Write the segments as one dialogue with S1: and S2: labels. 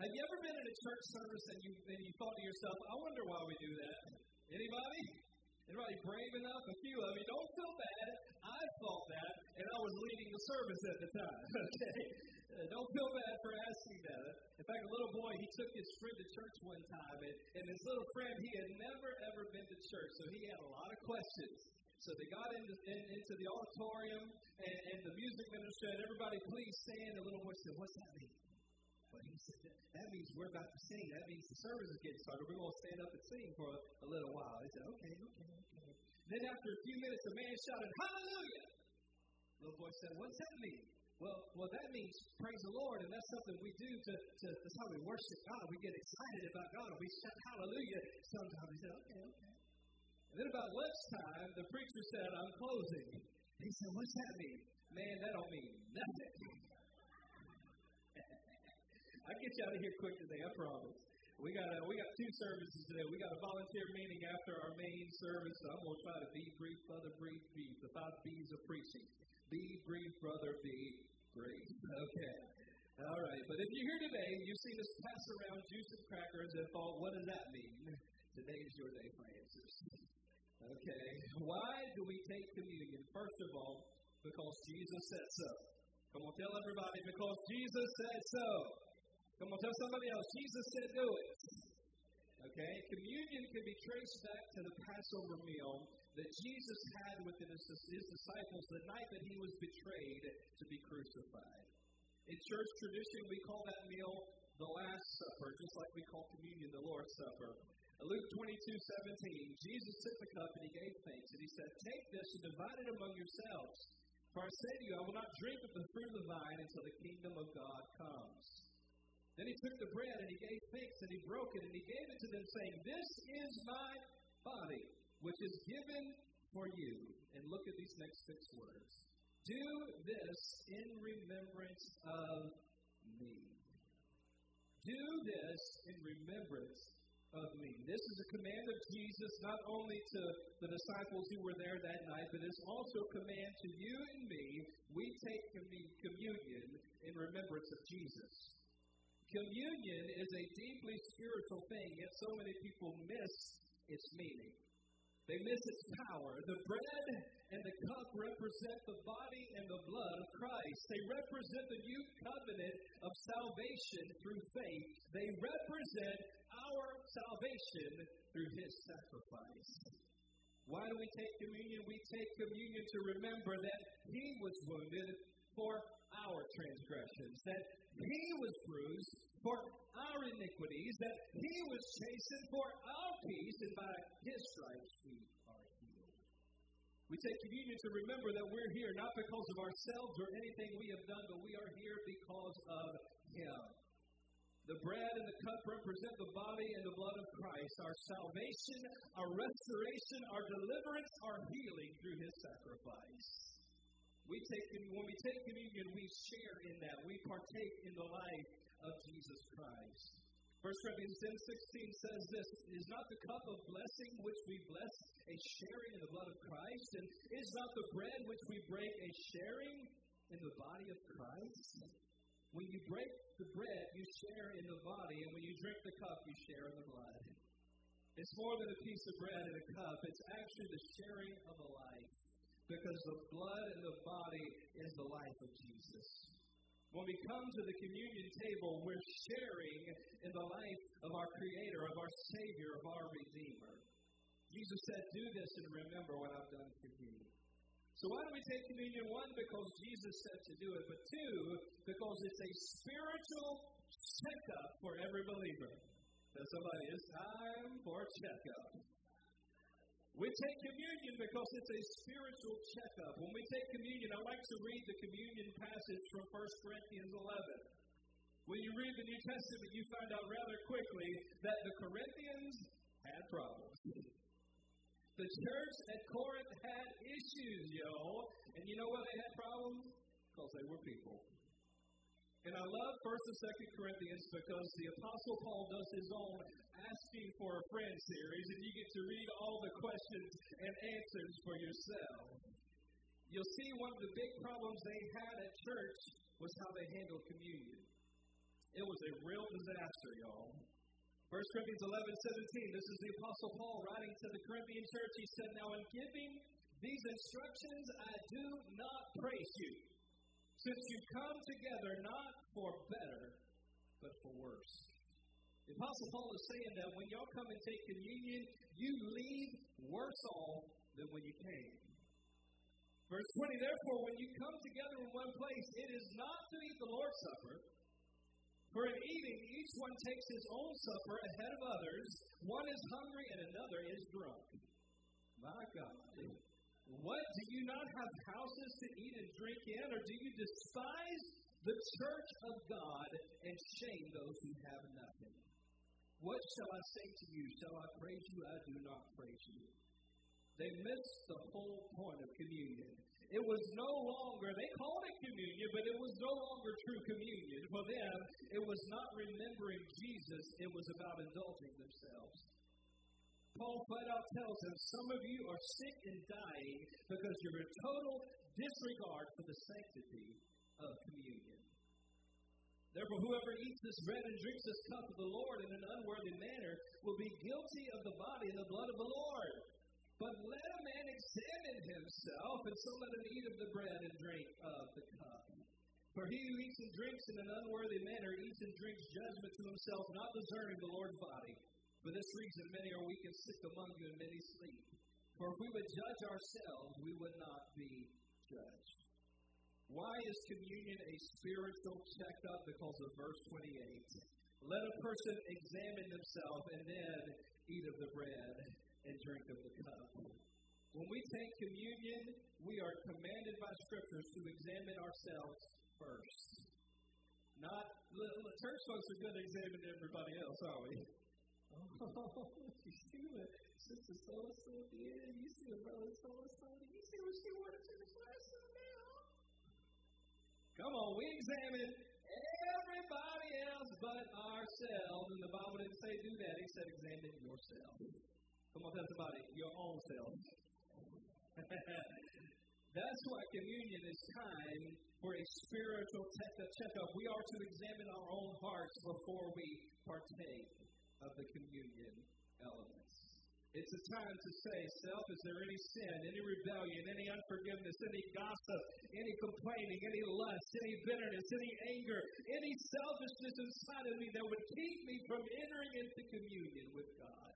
S1: Have you ever been in a church service and you and you thought to yourself, I wonder why we do that? Anybody? Anybody brave enough? A few of you. Don't feel bad. I thought that, and I was leading the service at the time. Okay? Uh, don't feel bad for asking that. In fact, a little boy, he took his friend to church one time, and, and his little friend, he had never, ever been to church, so he had a lot of questions. So they got into, in, into the auditorium, and, and the music minister said, Everybody, please stand. The little boy said, What's that mean? Said, That means we're about to sing. That means the service is getting started. We're going to stand up and sing for a, a little while. He said, Okay, okay, okay. Then after a few minutes, the man shouted, Hallelujah! The little boy said, What's that mean? Well, well, that means praise the Lord, and that's something we do to, to that's how we worship God. We get excited about God, and we shout hallelujah. Sometimes he said, okay, okay. And then about lunchtime, the preacher said, I'm closing. He said, what's that mean? Man, that don't mean nothing. I get you out of here quick today, I promise. We got a, we got two services today. We got a volunteer meeting after our main service. So I'm gonna try to be brief, brother, brief, brief. The five B's of preaching. Be brief, brother, be brief. Okay. All right. But if you're here today, you've seen us pass around juice and crackers and thought, what does that mean? Today is your day for answers. Okay. Why do we take communion? First of all, because Jesus said so. Come on, tell everybody, because Jesus said so. Come on, tell somebody else. Jesus said do it. Okay? Communion can be traced back to the Passover meal that Jesus had with his, his disciples the night that he was betrayed to be crucified. In church tradition, we call that meal the Last Supper, just like we call communion the Lord's Supper. Luke 22, 17, Jesus took the cup and he gave thanks, and he said, Take this and divide it among yourselves. For I say to you, I will not drink of the fruit of the vine until the kingdom of God comes. Then he took the bread and he gave thanks and he broke it and he gave it to them, saying, This is my body, which is given for you. And look at these next six words Do this in remembrance of me. Do this in remembrance of me. This is a command of Jesus not only to the disciples who were there that night, but it's also a command to you and me. We take communion in remembrance of Jesus. Communion is a deeply spiritual thing, yet so many people miss its meaning. They miss its power. The bread and the cup represent the body and the blood of Christ. They represent the new covenant of salvation through faith. They represent our salvation through his sacrifice. Why do we take communion? We take communion to remember that he was wounded for our transgressions, that he was bruised for our iniquities, that he was chastened for our peace, and by his stripes we are healed. We take communion to remember that we're here not because of ourselves or anything we have done, but we are here because of him. The bread and the cup represent the body and the blood of Christ, our salvation, our restoration, our deliverance, our healing through his sacrifice. We take communion. when we take communion, we share in that. We partake in the life of Jesus Christ. 1 Corinthians 10 16 says this Is not the cup of blessing which we bless a sharing in the blood of Christ? And is not the bread which we break a sharing in the body of Christ? When you break the bread, you share in the body, and when you drink the cup, you share in the blood. It's more than a piece of bread and a cup, it's actually the sharing of a life because the blood and the body is the life of Jesus. When we come to the communion table, we're sharing in the life of our Creator, of our Savior, of our Redeemer. Jesus said, Do this and remember what I've done for you. So, why do we take communion? One, because Jesus said to do it, but two, because it's a spiritual checkup for every believer. Tell somebody, it's time for checkup. We take communion because it's a spiritual checkup. When we take communion, I like to read the communion passage from 1 Corinthians 11. When you read the New Testament, you find out rather quickly that the Corinthians had problems. The church at Corinth had issues, yo. And you know why they had problems? Because they were people. And I love 1st and 2nd Corinthians because the Apostle Paul does his own asking for a friend series, and you get to read all the questions and answers for yourself. You'll see one of the big problems they had at church was how they handled communion. It was a real disaster, y'all. 1 Corinthians 11, 17. This is the Apostle Paul writing to the Corinthian church. He said, Now in giving these instructions, I do not praise you, since you come together not for better, but for worse. The Apostle Paul is saying that when y'all come and take communion, you leave worse off than when you came. Verse 20, therefore, when you come together in one place, it is not to eat the Lord's Supper. For in eating, each one takes his own supper ahead of others. One is hungry and another is drunk. My God. What? Do you not have houses to eat and drink in? Or do you despise the church of God and shame those who have nothing? What shall I say to you? Shall I praise you? I do not praise you. They missed the whole point of communion. It was no longer, they called it communion, but it was no longer true communion. For them, it was not remembering Jesus, it was about indulging themselves. Paul flat out tells them, Some of you are sick and dying because you're in total disregard for the sanctity of communion. Therefore, whoever eats this bread and drinks this cup of the Lord in an unworthy manner will be guilty of the body and the blood of the Lord. But let a man examine himself, and so let him eat of the bread and drink of the cup. For he who eats and drinks in an unworthy manner eats and drinks judgment to himself, not discerning the Lord's body. For this reason, many are weak and sick among you, and many sleep. For if we would judge ourselves, we would not be judged. Why is communion a spiritual checkup? Because of verse 28. Let a person examine himself and then eat of the bread and drink of the cup. When we take communion, we are commanded by scriptures to examine ourselves first. Not the church folks are good at examining everybody else, are we? Oh, you see what Sister so and so did? You see what Brother so and so did? You see what she wanted to now? Come on, we examine everybody else but ourselves. And the Bible didn't say do that, it said examine yourself. Come on, tell somebody, your own self. That's why communion is time for a spiritual checkup. We are to examine our own hearts before we partake of the communion elements. It's a time to say, Self, is there any sin, any rebellion, any unforgiveness, any gossip, any complaining, any lust, any bitterness, any anger, any selfishness inside of me that would keep me from entering into communion with God?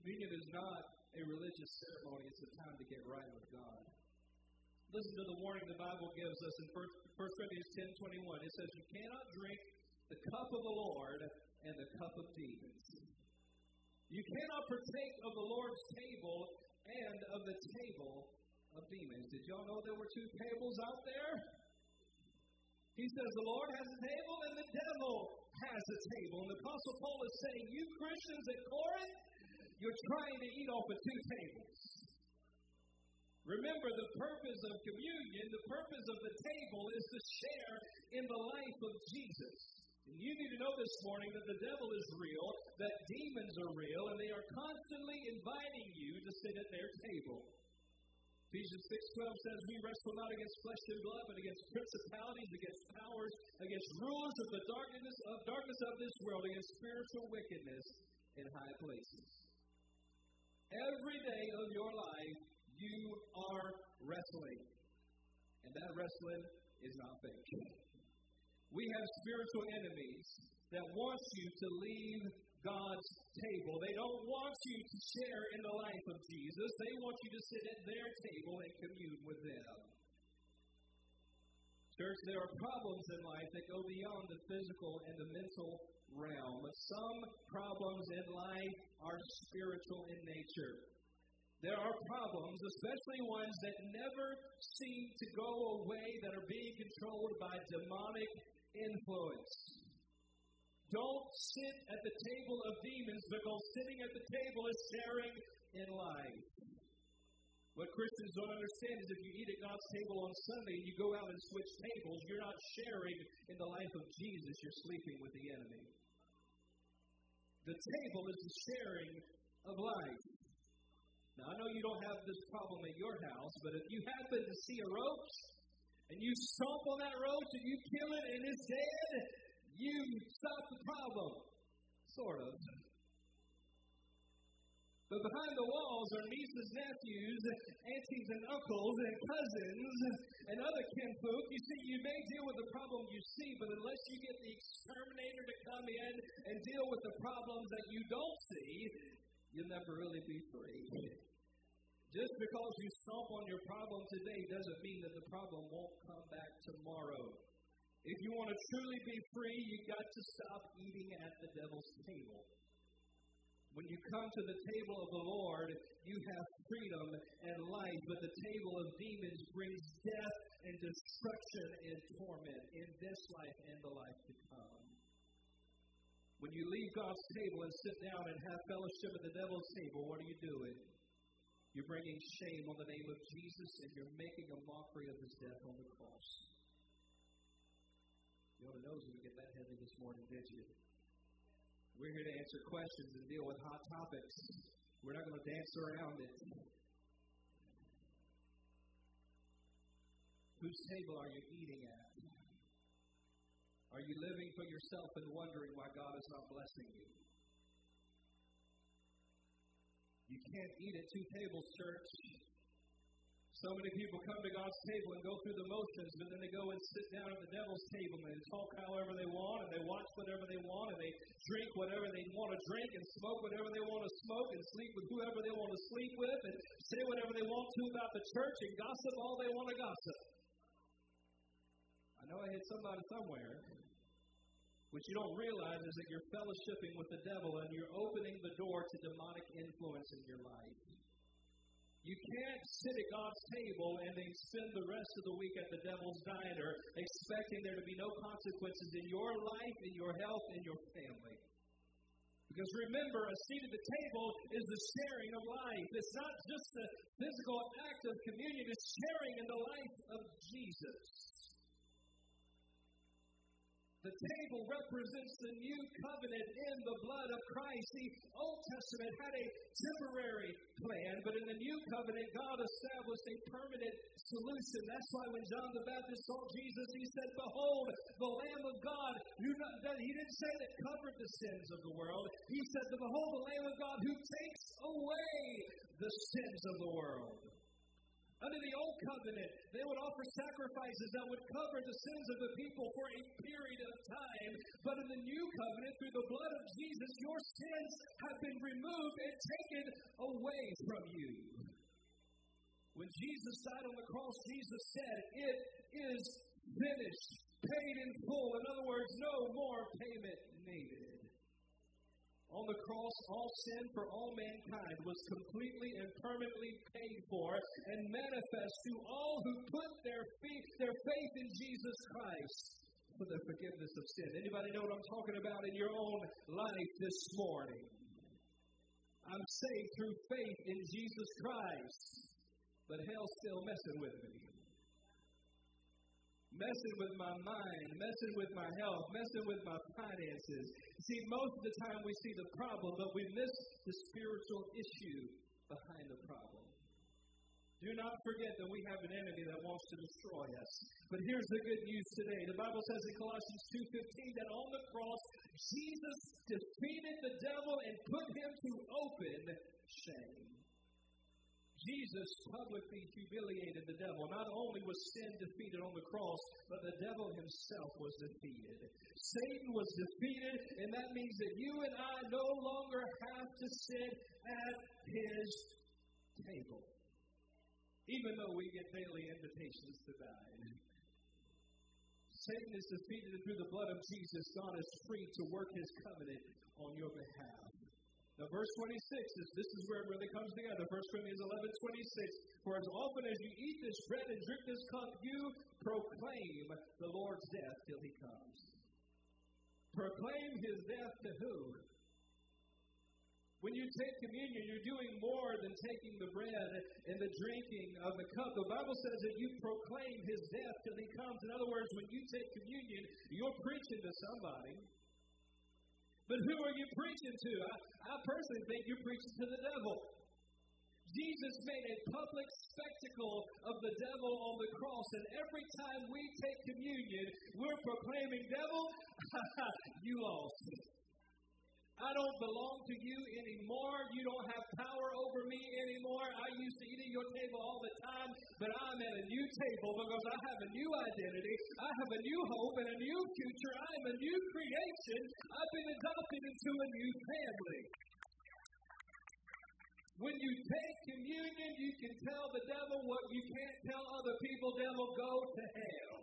S1: Communion is not a religious ceremony, it's a time to get right with God. Listen to the warning the Bible gives us in 1 Corinthians 10 21. It says, You cannot drink the cup of the Lord and the cup of demons. You cannot partake of the Lord's table and of the table of demons. Did y'all know there were two tables out there? He says the Lord has a table and the devil has a table. And the Apostle Paul is saying, You Christians at Corinth, you're trying to eat off of two tables. Remember, the purpose of communion, the purpose of the table is to share in the life of Jesus. You need to know this morning that the devil is real, that demons are real, and they are constantly inviting you to sit at their table. Ephesians 6:12 says, "We wrestle not against flesh and blood, but against principalities, against powers, against rulers of the darkness of darkness of this world, against spiritual wickedness in high places." Every day of your life, you are wrestling. And that wrestling is not fake. We have spiritual enemies that want you to leave God's table. They don't want you to share in the life of Jesus. They want you to sit at their table and commune with them. Church, there are problems in life that go beyond the physical and the mental realm. Some problems in life are spiritual in nature. There are problems, especially ones that never seem to go away, that are being controlled by demonic influence. Don't sit at the table of demons because sitting at the table is sharing in life. What Christians don't understand is if you eat at God's table on Sunday and you go out and switch tables, you're not sharing in the life of Jesus, you're sleeping with the enemy. The table is the sharing of life. Now, I know you don't have this problem at your house, but if you happen to see a roach and you stomp on that roach and you kill it and it's dead, you stop the problem. Sort of. But behind the walls are nieces, nephews, aunties, and uncles, and cousins, and other kinfolk. You see, you may deal with the problem you see, but unless you get the exterminator to come in and deal with the problems that you don't see, you'll never really be free. Just because you stomp on your problem today doesn't mean that the problem won't come back tomorrow. If you want to truly be free, you've got to stop eating at the devil's table. When you come to the table of the Lord, you have freedom and life, but the table of demons brings death and destruction and torment in this life and the life to come. When you leave God's table and sit down and have fellowship at the devil's table, what are you doing? You're bringing shame on the name of Jesus and you're making a mockery of his death on the cross. You ought to know we get that heavy this morning, did you? We're here to answer questions and deal with hot topics. We're not going to dance around it. Whose table are you eating at? Are you living for yourself and wondering why God is not blessing you? You can't eat at two tables, church. So many people come to God's table and go through the motions, but then they go and sit down at the devil's table and talk however they want, and they watch whatever they want, and they drink whatever they want to drink, and smoke whatever they want to smoke, and sleep with whoever they want to sleep with, and say whatever they want to about the church, and gossip all they want to gossip. I know I hit somebody somewhere. What you don't realize is that you're fellowshipping with the devil and you're opening the door to demonic influence in your life. You can't sit at God's table and then spend the rest of the week at the devil's diner expecting there to be no consequences in your life, in your health, in your family. Because remember, a seat at the table is the sharing of life. It's not just the physical act of communion, it's sharing in the life of Jesus. The table represents the new covenant in the blood of Christ. The Old Testament had a temporary plan, but in the new covenant, God established a permanent solution. That's why when John the Baptist saw Jesus, he said, Behold, the Lamb of God. Who he didn't say that covered the sins of the world. He said, Behold, the Lamb of God who takes away the sins of the world. Under the old covenant, they would offer sacrifices that would cover the sins of the people for a period of time. But in the new covenant, through the blood of Jesus, your sins have been removed and taken away from you. When Jesus died on the cross, Jesus said, It is finished, paid in full. In other words, no more payment needed. On the cross, all sin for all mankind was completely and permanently paid for and manifest to all who put their, feet, their faith in Jesus Christ for the forgiveness of sin. Anybody know what I'm talking about in your own life this morning? I'm saved through faith in Jesus Christ, but hell's still messing with me messing with my mind, messing with my health, messing with my finances. See, most of the time we see the problem, but we miss the spiritual issue behind the problem. Do not forget that we have an enemy that wants to destroy us. But here's the good news today. The Bible says in Colossians 2:15 that on the cross Jesus defeated the devil and put him to open shame. Jesus publicly humiliated the devil. Not only was sin defeated on the cross, but the devil himself was defeated. Satan was defeated, and that means that you and I no longer have to sit at his table, even though we get daily invitations to dine. Satan is defeated, through the blood of Jesus, God is free to work his covenant on your behalf. Now, verse 26 is this is where it really comes together. 1 Corinthians 11 26. For as often as you eat this bread and drink this cup, you proclaim the Lord's death till he comes. Proclaim his death to who? When you take communion, you're doing more than taking the bread and the drinking of the cup. The Bible says that you proclaim his death till he comes. In other words, when you take communion, you're preaching to somebody. But who are you preaching to? I, I personally think you're preaching to the devil. Jesus made a public spectacle of the devil on the cross, and every time we take communion, we're proclaiming, Devil, you lost. I don't belong to you anymore. You don't have power over me anymore. I used to eat at your table all the time, but I'm at a new table because I have a new identity. I have a new hope and a new future. I am a new creation. I've been adopted into a new family. When you take communion, you can tell the devil what you can't tell other people. Devil, go to hell.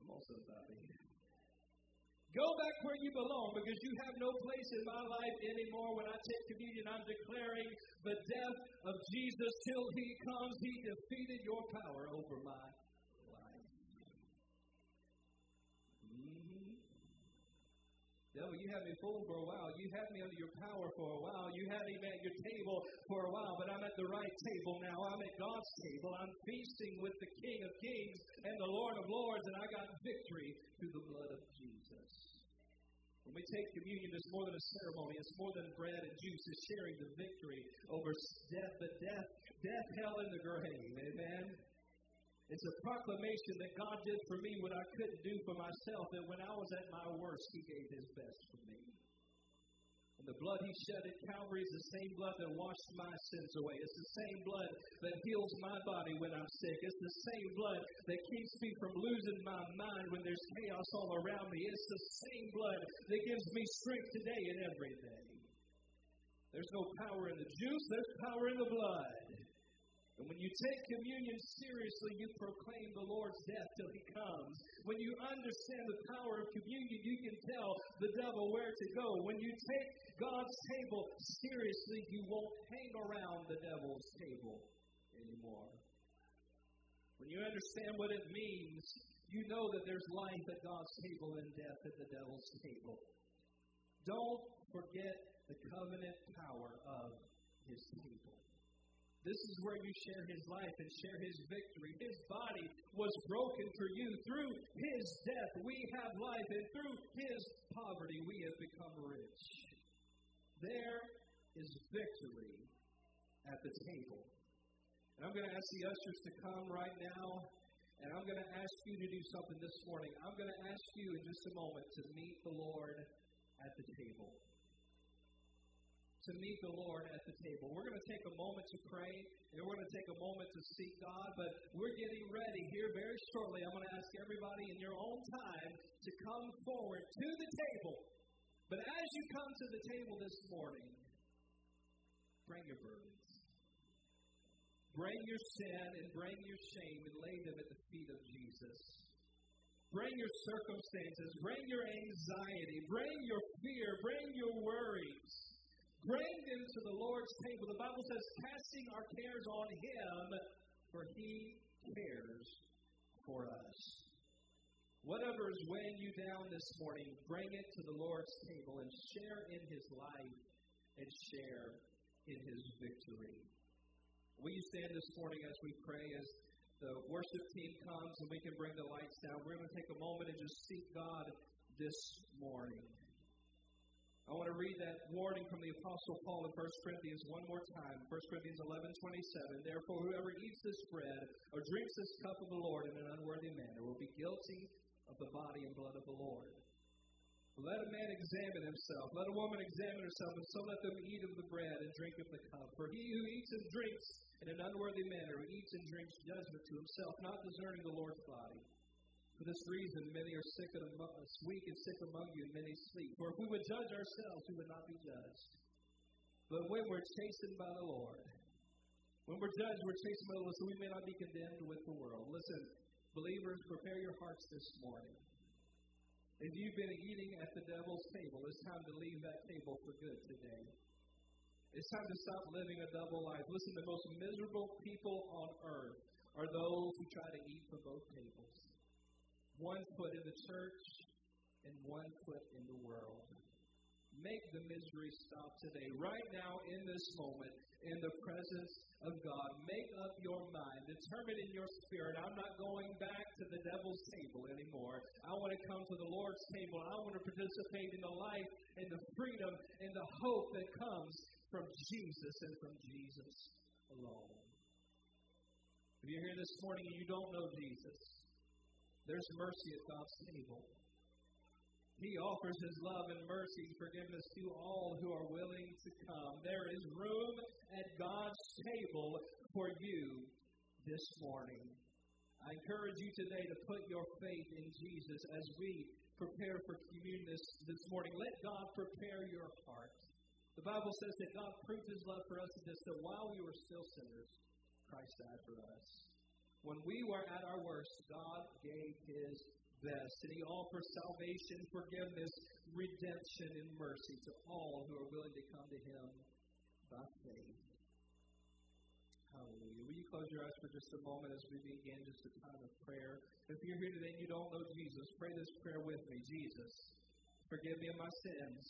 S1: I'm also about Go back where you belong because you have no place in my life anymore. When I take communion, I'm declaring the death of Jesus till he comes. He defeated your power over my Devil, you had me fooled for a while. You had me under your power for a while. You had me at your table for a while, but I'm at the right table now. I'm at God's table. I'm feasting with the King of Kings and the Lord of Lords, and I got victory through the blood of Jesus. When we take communion, it's more than a ceremony. It's more than bread and juice. It's sharing the victory over death, the death, death, hell, and the grave. Amen. It's a proclamation that God did for me what I couldn't do for myself. That when I was at my worst, He gave His best for me. And the blood he shed at Calvary is the same blood that washed my sins away. It's the same blood that heals my body when I'm sick. It's the same blood that keeps me from losing my mind when there's chaos all around me. It's the same blood that gives me strength today and every day. There's no power in the juice, there's power in the blood. And when you take communion seriously, you proclaim the Lord's death till he comes. When you understand the power of communion, you can tell the devil where to go. When you take God's table seriously, you won't hang around the devil's table anymore. When you understand what it means, you know that there's life at God's table and death at the devil's table. Don't forget the covenant power of his table. This is where you share his life and share his victory. His body was broken for you. Through his death, we have life, and through his poverty, we have become rich. There is victory at the table. And I'm going to ask the ushers to come right now, and I'm going to ask you to do something this morning. I'm going to ask you in just a moment to meet the Lord at the table to meet the Lord at the table. We're going to take a moment to pray, and we're going to take a moment to seek God, but we're getting ready here very shortly. I'm going to ask everybody in your own time to come forward to the table. But as you come to the table this morning, bring your burdens. Bring your sin and bring your shame and lay them at the feet of Jesus. Bring your circumstances, bring your anxiety, bring your fear, bring your worries. Bring them to the Lord's table. The Bible says, casting our cares on Him, for He cares for us. Whatever is weighing you down this morning, bring it to the Lord's table and share in His life and share in His victory. Will you stand this morning as we pray, as the worship team comes and we can bring the lights down? We're going to take a moment and just seek God this morning. Read that warning from the Apostle Paul in 1 Corinthians one more time. 1 Corinthians 11 27. Therefore, whoever eats this bread or drinks this cup of the Lord in an unworthy manner will be guilty of the body and blood of the Lord. Let a man examine himself. Let a woman examine herself, and so let them eat of the bread and drink of the cup. For he who eats and drinks in an unworthy manner, eats and drinks judgment to himself, not discerning the Lord's body. For this reason, many are sick and among us, weak and sick among you, and many sleep. For if we would judge ourselves, we would not be judged. But when we're chastened by the Lord, when we're judged, we're chastened by the Lord, so we may not be condemned with the world. Listen, believers, prepare your hearts this morning. If you've been eating at the devil's table, it's time to leave that table for good today. It's time to stop living a double life. Listen, the most miserable people on earth are those who try to eat from both tables one foot in the church and one foot in the world. Make the misery stop today, right now, in this moment, in the presence of God. Make up your mind. Determine in your spirit, I'm not going back to the devil's table anymore. I want to come to the Lord's table. I want to participate in the life and the freedom and the hope that comes from Jesus and from Jesus alone. If you're here this morning and you don't know Jesus, there's mercy at God's table. He offers His love and mercy and forgiveness to all who are willing to come. There is room at God's table for you this morning. I encourage you today to put your faith in Jesus as we prepare for communion this, this morning. Let God prepare your heart. The Bible says that God proved his love for us in this, that while we were still sinners, Christ died for us. When we were at our worst, God gave his best, and he offers salvation, forgiveness, redemption, and mercy to all who are willing to come to him by faith. Hallelujah. Will you close your eyes for just a moment as we begin just a time of prayer? If you're here today and you don't know Jesus, pray this prayer with me. Jesus, forgive me of my sins.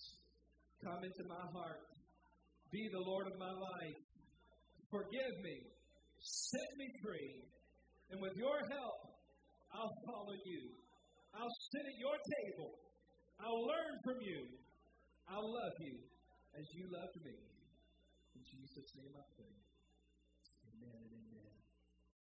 S1: Come into my heart. Be the Lord of my life. Forgive me. Set me free. And with your help, I'll follow you. I'll sit at your table. I'll learn from you. I'll love you as you loved me. In Jesus' name I pray.